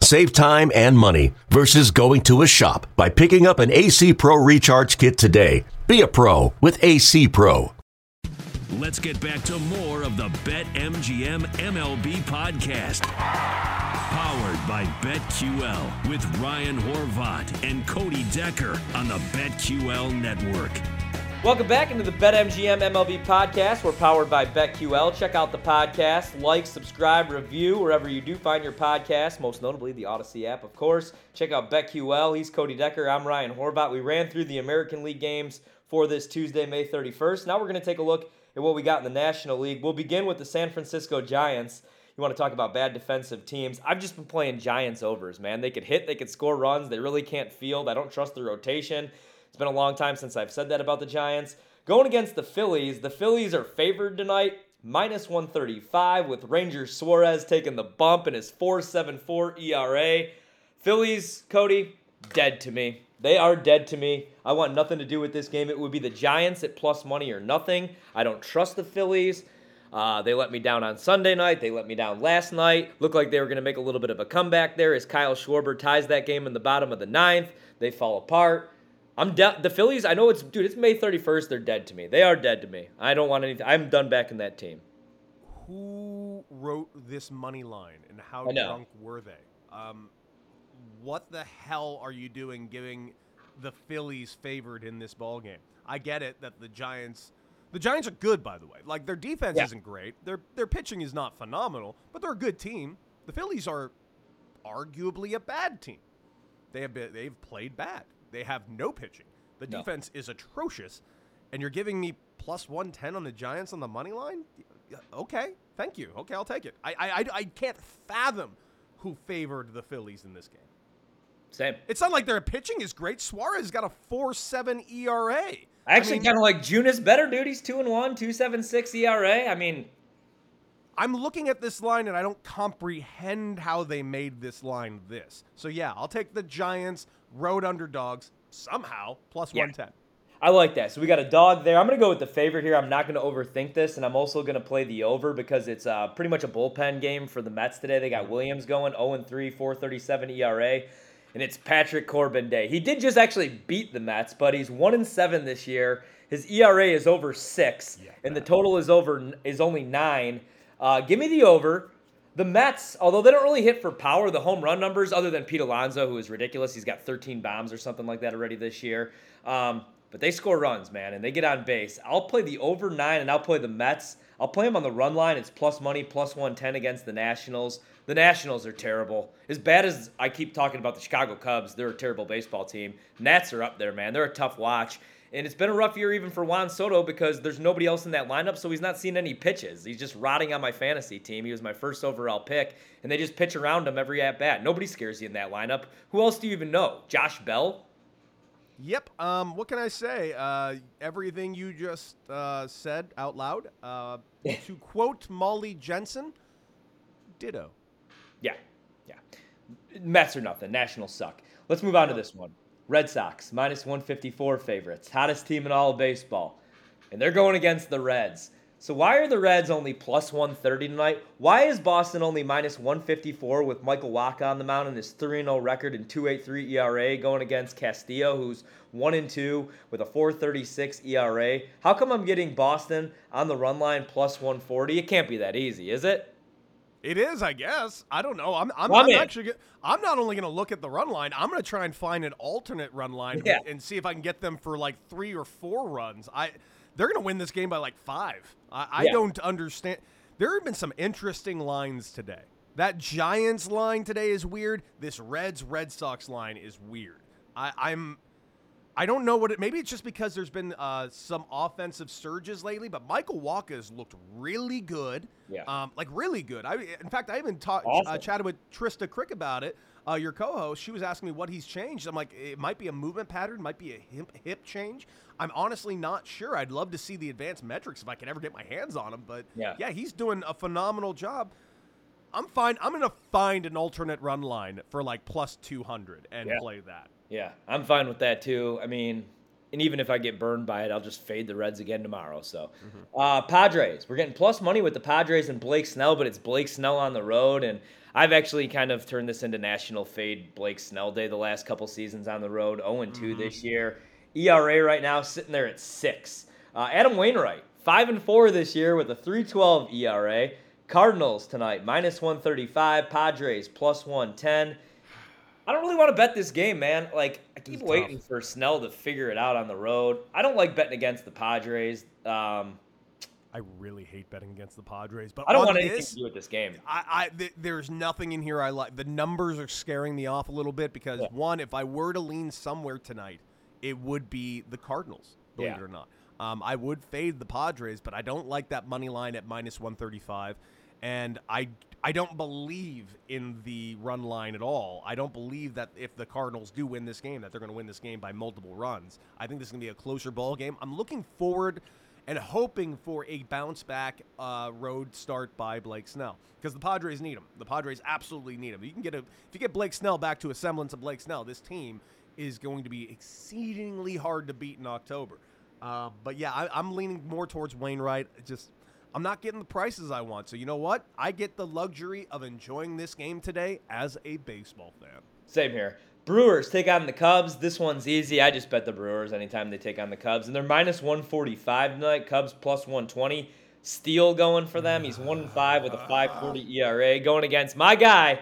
Save time and money versus going to a shop by picking up an AC Pro Recharge Kit today. Be a pro with AC Pro. Let's get back to more of the Bet MGM MLB podcast. Powered by BetQL with Ryan Horvat and Cody Decker on the BetQL network. Welcome back into the BetMGM MLB podcast. We're powered by BetQL. Check out the podcast, like, subscribe, review wherever you do find your podcast, most notably the Odyssey app, of course. Check out BetQL. He's Cody Decker. I'm Ryan Horvat. We ran through the American League games for this Tuesday, May 31st. Now we're going to take a look at what we got in the National League. We'll begin with the San Francisco Giants. You want to talk about bad defensive teams? I've just been playing Giants overs, man. They could hit, they could score runs. They really can't field. I don't trust the rotation. It's been a long time since I've said that about the Giants. Going against the Phillies, the Phillies are favored tonight, minus 135, with Ranger Suarez taking the bump in his 4.74 ERA. Phillies, Cody, dead to me. They are dead to me. I want nothing to do with this game. It would be the Giants at plus money or nothing. I don't trust the Phillies. Uh, they let me down on Sunday night. They let me down last night. Looked like they were going to make a little bit of a comeback there as Kyle Schwarber ties that game in the bottom of the ninth. They fall apart. I'm de- the Phillies. I know it's dude. It's May 31st. They're dead to me. They are dead to me. I don't want anything. I'm done backing that team. Who wrote this money line and how drunk were they? Um, what the hell are you doing giving the Phillies favored in this ball game? I get it that the Giants the Giants are good by the way. Like their defense Yeah. isn't great. Their their pitching is not phenomenal, but they're a good team. The Phillies are arguably a bad team. They have been, they've played bad. They have no pitching. The No. defense is atrocious and you're giving me plus 110 on the Giants on the money line? Okay, thank you. Okay, I'll take it. I, I, I, I can't fathom who favored the Phillies in this game. Same. It's not like their pitching is great. Suarez got a 4 7 ERA. I actually mean, kind of like Junis better, dude. He's two and one, two seven six ERA. I mean, I'm looking at this line and I don't comprehend how they made this line this. So yeah, I'll take the Giants road underdogs somehow plus Yeah. 110. I like that. So we got a dog there. I'm going to go with the favorite here. I'm not going to overthink this, and I'm also going to play the over because it's uh, pretty much a bullpen game for the Mets today. They got Williams going 0 3, 437 ERA, and it's Patrick Corbin Day. He did just actually beat the Mets, but he's 1 and 7 this year. His ERA is over 6, and the total is over is only 9. Uh, give me the over. The Mets, although they don't really hit for power, the home run numbers, other than Pete Alonso, who is ridiculous, he's got 13 bombs or something like that already this year. Um, but they score runs, man, and they get on base. I'll play the over nine, and I'll play the Mets. I'll play them on the run line. It's plus money, plus 110 against the Nationals. The Nationals are terrible. As bad as I keep talking about the Chicago Cubs, they're a terrible baseball team. Nats are up there, man. They're a tough watch. And it's been a rough year even for Juan Soto because there's nobody else in that lineup, so he's not seeing any pitches. He's just rotting on my fantasy team. He was my first overall pick, and they just pitch around him every at bat. Nobody scares you in that lineup. Who else do you even know? Josh Bell? Yep. Um, what can I say? Uh, everything you just uh, said out loud. Uh, to quote Molly Jensen, ditto. Yeah, yeah. Mets are nothing. Nationals suck. Let's move on to this one. Red Sox, minus 154 favorites. Hottest team in all of baseball. And they're going against the Reds. So why are the Reds only plus 130 tonight? Why is Boston only minus 154 with Michael Wacha on the mound and his 3-0 record and 2.83 ERA going against Castillo, who's 1 2 with a 4.36 ERA? How come I'm getting Boston on the run line plus 140? It can't be that easy, is it? It is, I guess. I don't know. I'm, I'm, I'm actually. get- I'm not only going to look at the run line. I'm going to try and find an alternate run line Yeah. and see if I can get them for like three or four runs. I, they're going to win this game by like five. I, I Yeah. don't understand. There have been some interesting lines today. That Giants line today is weird. This Reds Red Sox line is weird. I, I'm. I don't know what it. Maybe it's just because there's been uh, some offensive surges lately, but Michael Wacha's looked really good. Yeah. Um, like really good. I, in fact, I even talked, awesome. uh, chatted with Trista Crick about it. Uh, your co-host, she was asking me what he's changed. I'm like, it might be a movement pattern, might be a hip, hip change. I'm honestly not sure. I'd love to see the advanced metrics if I can ever get my hands on him. But yeah, yeah he's doing a phenomenal job. I'm fine. I'm gonna find an alternate run line for like plus 200 and yeah. play that. Yeah, I'm fine with that too. I mean, and even if I get burned by it, I'll just fade the Reds again tomorrow. So, mm-hmm. uh, Padres, we're getting plus money with the Padres and Blake Snell, but it's Blake Snell on the road, and I've actually kind of turned this into national fade Blake Snell day the last couple seasons on the road. 0 2 mm-hmm. this year. ERA right now sitting there at six. Uh, Adam Wainwright, five and four this year with a 3.12 ERA. Cardinals tonight minus 135. Padres plus 110. I don't really want to bet this game, man. Like I keep waiting tough. for Snell to figure it out on the road. I don't like betting against the Padres. Um, I really hate betting against the Padres, but I don't want anything this, to do with this game. I, I th- there's nothing in here I like. The numbers are scaring me off a little bit because yeah. one, if I were to lean somewhere tonight, it would be the Cardinals. Believe yeah. it or not, um, I would fade the Padres, but I don't like that money line at minus 135 and I I don't believe in the run line at all. I don't believe that if the Cardinals do win this game, that they're going to win this game by multiple runs. I think this is going to be a closer ball game. I'm looking forward and hoping for a bounce back uh, road start by Blake Snell because the Padres need him. The Padres absolutely need him. You can get a if you get Blake Snell back to a semblance of Blake Snell, this team is going to be exceedingly hard to beat in October. Uh, but yeah, I, I'm leaning more towards Wainwright. Just I'm not getting the prices I want. So you know what? I get the luxury of enjoying this game today as a baseball fan. Same here. Brewers take on the Cubs. This one's easy. I just bet the Brewers anytime they take on the Cubs. And they're minus 145 tonight. Cubs plus 120. Steele going for them. He's 1 5 with a 540 ERA. Going against my guy,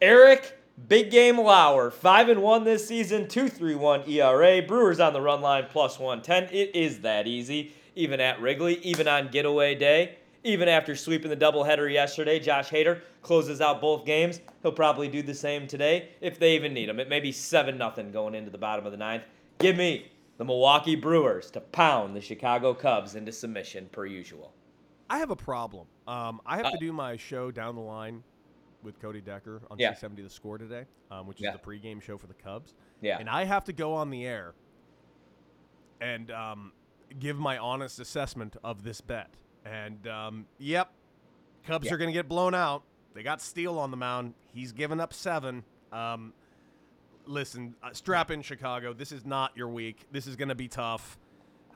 Eric Big Game Lauer. 5 and 1 this season. 2.31 ERA. Brewers on the run line plus 110. It is that easy even at Wrigley, even on getaway day, even after sweeping the doubleheader yesterday. Josh Hader closes out both games. He'll probably do the same today if they even need him. It may be 7 0 going into the bottom of the ninth. Give me the Milwaukee Brewers to pound the Chicago Cubs into submission per usual. I have a problem. Um, I have uh, to do my show down the line with Cody Decker on yeah. 670 The Score today, um, which is yeah. the pregame show for the Cubs. Yeah. And I have to go on the air and um, give my honest assessment of this bet. And um, yep, Cubs are going to get blown out. They got Steele on the mound. He's given up seven. Um, listen, uh, strap in Chicago. This is not your week. This is going to be tough.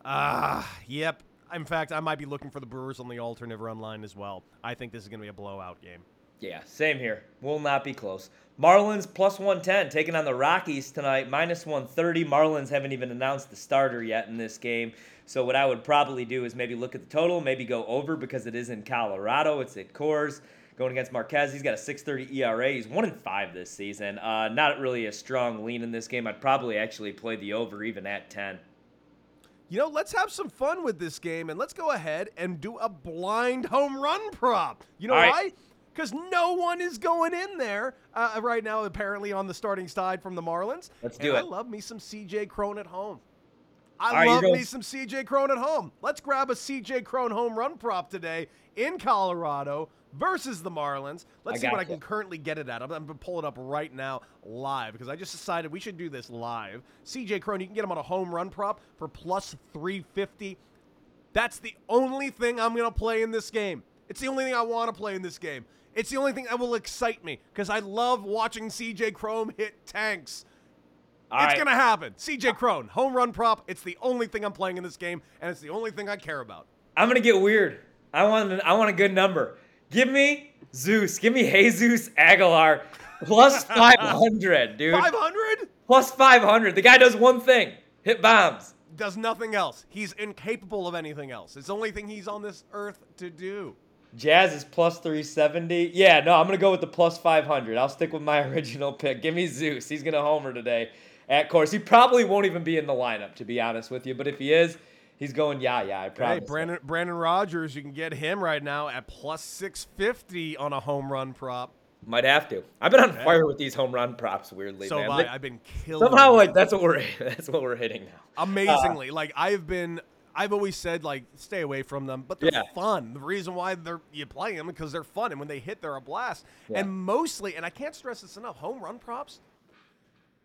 Ah, uh, yep. In fact, I might be looking for the Brewers on the alternate run line as well. I think this is going to be a blowout game. Yeah, same here. Will not be close. Marlins plus 110 taking on the Rockies tonight, minus 130. Marlins haven't even announced the starter yet in this game. So what I would probably do is maybe look at the total, maybe go over because it is in Colorado. It's at Coors. Going against Marquez, he's got a 6.30 ERA. He's one in five this season. Uh, not really a strong lean in this game. I'd probably actually play the over even at 10. You know, let's have some fun with this game and let's go ahead and do a blind home run prop. You know why? Because no one is going in there uh, right now, apparently, on the starting side from the Marlins. Let's do and it. I love me some CJ Cron at home. I love me some CJ Cron at home. Let's grab a CJ Cron home run prop today in Colorado versus the Marlins. Let's I see what you. I can currently get it at. I'm, I'm going to pull it up right now live because I just decided we should do this live. CJ Cron, you can get him on a home run prop for plus 350. That's the only thing I'm going to play in this game. It's the only thing I want to play in this game. It's the only thing that will excite me because I love watching CJ Cron hit tanks. All it's right. gonna happen. CJ Cron, home run prop. It's the only thing I'm playing in this game, and it's the only thing I care about. I'm gonna get weird. I want I want a good number. Give me Zeus. Give me Jesus Aguilar plus 500, dude. 500? Plus 500. The guy does one thing: hit bombs. Does nothing else. He's incapable of anything else. It's the only thing he's on this earth to do. Jazz is plus 370. Yeah, no, I'm going to go with the plus 500. I'll stick with my original pick. Give me Zeus. He's going to homer today at Coors. He probably won't even be in the lineup, to be honest with you. But if he is, he's going yeah, yeah. I promise. Hey, Brandon Brandon Rodgers, you can get him right now at plus six fifty on a home run prop. Might have to. I've been on fire with these home run props. Weirdly, so man. I, I've been killing. Somehow, like that's what we're that's what we're hitting now. Amazingly, uh, like I've been. I've always said like stay away from them, but they're yeah. fun. The reason why they're you play them because they're fun, and when they hit, they're a blast. Yeah. And mostly, and I can't stress this enough, home run props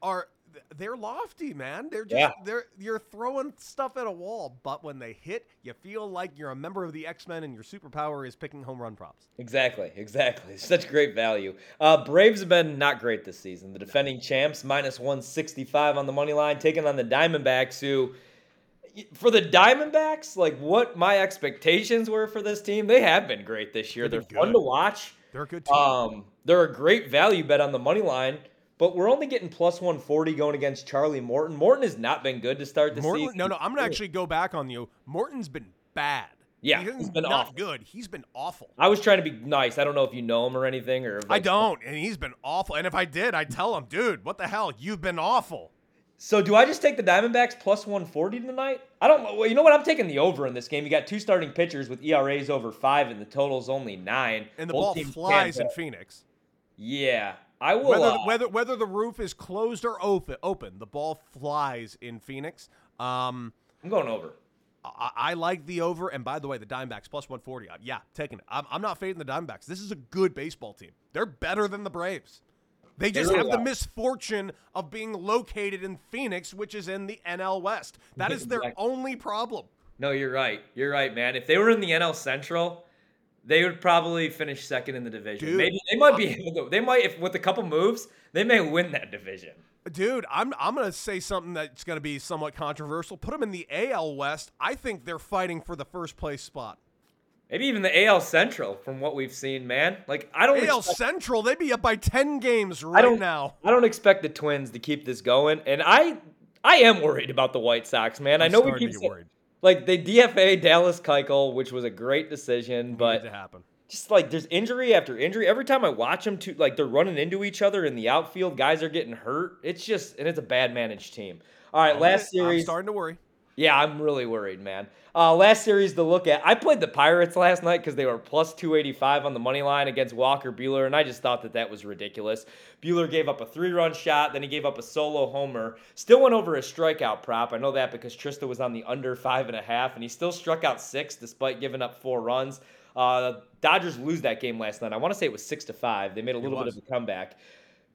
are they're lofty, man. They're just yeah. they're you're throwing stuff at a wall, but when they hit, you feel like you're a member of the X Men and your superpower is picking home run props. Exactly, exactly. Such great value. Uh, Braves have been not great this season. The defending champs minus one sixty five on the money line, taking on the Diamondbacks, who. For the Diamondbacks, like what my expectations were for this team, they have been great this year. They're fun to watch. They're a good team. Um, they're a great value bet on the money line but we're only getting plus 140 going against Charlie Morton. Morton has not been good to start the Morton, season. No, no, I'm gonna actually go back on you. Morton's been bad. Yeah, he's been not awful. good. He's been awful. I was trying to be nice. I don't know if you know him or anything, or I don't, and he's been awful. And if I did, I'd tell him, dude, what the hell? You've been awful. So do I just take the Diamondbacks plus 140 tonight? I don't. Well, you know what? I'm taking the over in this game. You got two starting pitchers with ERAs over five, and the total's only nine. And the Both ball flies in Phoenix. Yeah, I will. Whether, uh, whether whether the roof is closed or open, open, the ball flies in Phoenix. Um, I'm going over. I, I, like the over. And by the way, the Diamondbacks plus 140. Uh, yeah, taking it. I'm, I'm not fading the Diamondbacks. This is a good baseball team. They're better than the Braves. They just have the misfortune of being located in Phoenix, which is in the NL West. That is their only problem. No, you're right. You're right, man. If they were in the NL Central, they would probably finish second in the division. Dude, Maybe they might be able to. They might, if with a couple moves, they may win that division. Dude, I'm I'm gonna say something that's gonna be somewhat controversial. Put them in the AL West. I think they're fighting for the first place spot. Maybe even the AL Central, from what we've seen, man. Like I don't. AL expect, Central, they'd be up by ten games right I don't, now. I don't expect the Twins to keep this going, and I I am worried about the White Sox, man. I'm i know we keep saying, like they DFA Dallas Keuchel, which was a great decision, but to happen. Just like there's injury after injury. Every time I watch them, to like they're running into each other in the outfield. Guys are getting hurt. It's just and it's a bad managed team. All right, last series. I'm starting to worry. Yeah, I'm really worried, man. Uh, last series to look at. I played the Pirates last night because they were plus 285 on the money line against Walker Buehler, and I just thought that that was ridiculous. Buehler gave up a three run shot, then he gave up a solo homer. Still went over a strikeout prop. I know that because Trista was on the under five and a half, and he still struck out six despite giving up four runs. Uh, Dodgers lose that game last night. I want to say it was six to five. They made a little bit of a comeback.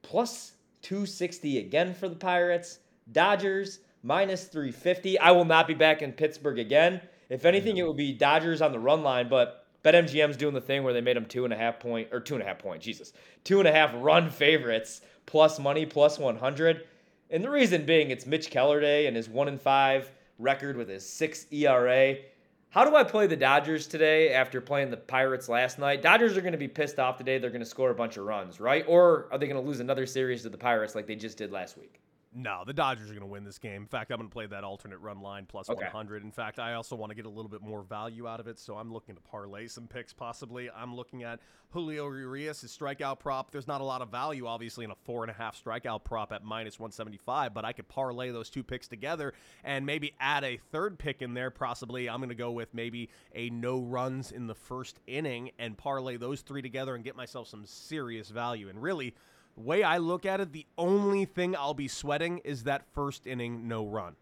Plus 260 again for the Pirates. Dodgers minus 350. I will not be back in Pittsburgh again. If anything, it would be Dodgers on the run line, but BetMGM's doing the thing where they made them two and a half point or two and a half point, Jesus, two and a half run favorites plus money plus 100. And the reason being, it's Mitch Keller Day and his one and five record with his six ERA. How do I play the Dodgers today after playing the Pirates last night? Dodgers are going to be pissed off today. They're going to score a bunch of runs, right? Or are they going to lose another series to the Pirates like they just did last week? No, the Dodgers are going to win this game. In fact, I'm going to play that alternate run line plus okay. 100. In fact, I also want to get a little bit more value out of it, so I'm looking to parlay some picks possibly. I'm looking at Julio Urias, strikeout prop. There's not a lot of value, obviously, in a four and a half strikeout prop at minus 175, but I could parlay those two picks together and maybe add a third pick in there. Possibly, I'm going to go with maybe a no runs in the first inning and parlay those three together and get myself some serious value. And really, way I look at it, the only thing I'll be sweating is that first inning no run.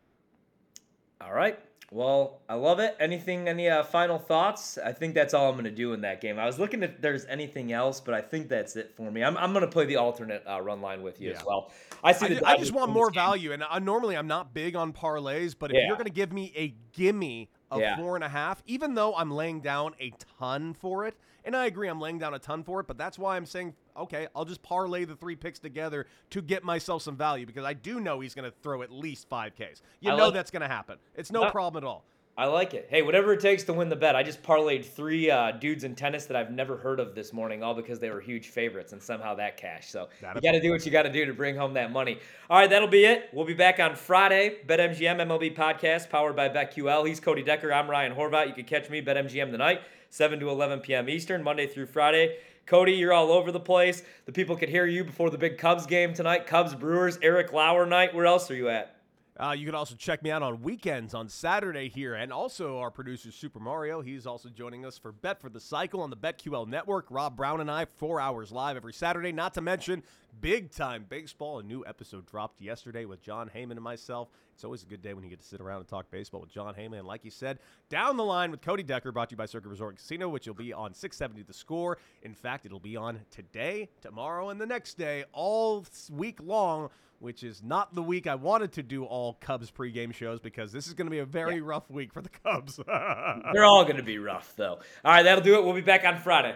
All right. Well, I love it. Anything, any uh, final thoughts? I think that's all I'm going to do in that game. I was looking if there's anything else, but I think that's it for me. I'm, I'm going to play the alternate uh, run line with you yeah. as well. I see. I, I just want more value, and uh, normally I'm not big on parlays, but if yeah. you're going to give me a gimme of yeah. four and a half, even though I'm laying down a ton for it, and I agree I'm laying down a ton for it, but that's why I'm saying okay, I'll just parlay the three picks together to get myself some value because I do know he's going to throw at least five Ks. You I know like, that's going to happen. It's no uh, problem at all. I like it. Hey, whatever it takes to win the bet. I just parlayed three uh, dudes in tennis that I've never heard of this morning, all because they were huge favorites, and somehow that cashed. So That'd you got to do what you got to do to bring home that money. All right, that'll be it. We'll be back on Friday. BetMGM MLB podcast powered by BetQL. He's Cody Decker. I'm Ryan Horvat. You can catch me BetMGM tonight, 7 to 11 p.m. Eastern, Monday through Friday. Cody, you're all over the place. The people could hear you before the big Cubs game tonight. Cubs Brewers, Eric Lauer night. Where else are you at? Uh, you can also check me out on weekends on Saturday here, and also our producer Super Mario. He's also joining us for Bet for the Cycle on the BetQL network. Rob Brown and I, four hours live every Saturday. Not to mention big time baseball. A new episode dropped yesterday with Jon Heyman and myself. It's always a good day when you get to sit around and talk baseball with Jon Heyman. And like you said, down the line with Cody Decker, brought to you by Circa Resort Casino, which will be on 670 The Score. In fact, it'll be on today, tomorrow, and the next day, all week long which is not the week I wanted to do all Cubs pregame shows because this is going to be a very yeah. rough week for the Cubs. They're all going to be rough, though. All right, that'll do it. We'll be back on Friday.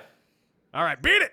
All right, beat it.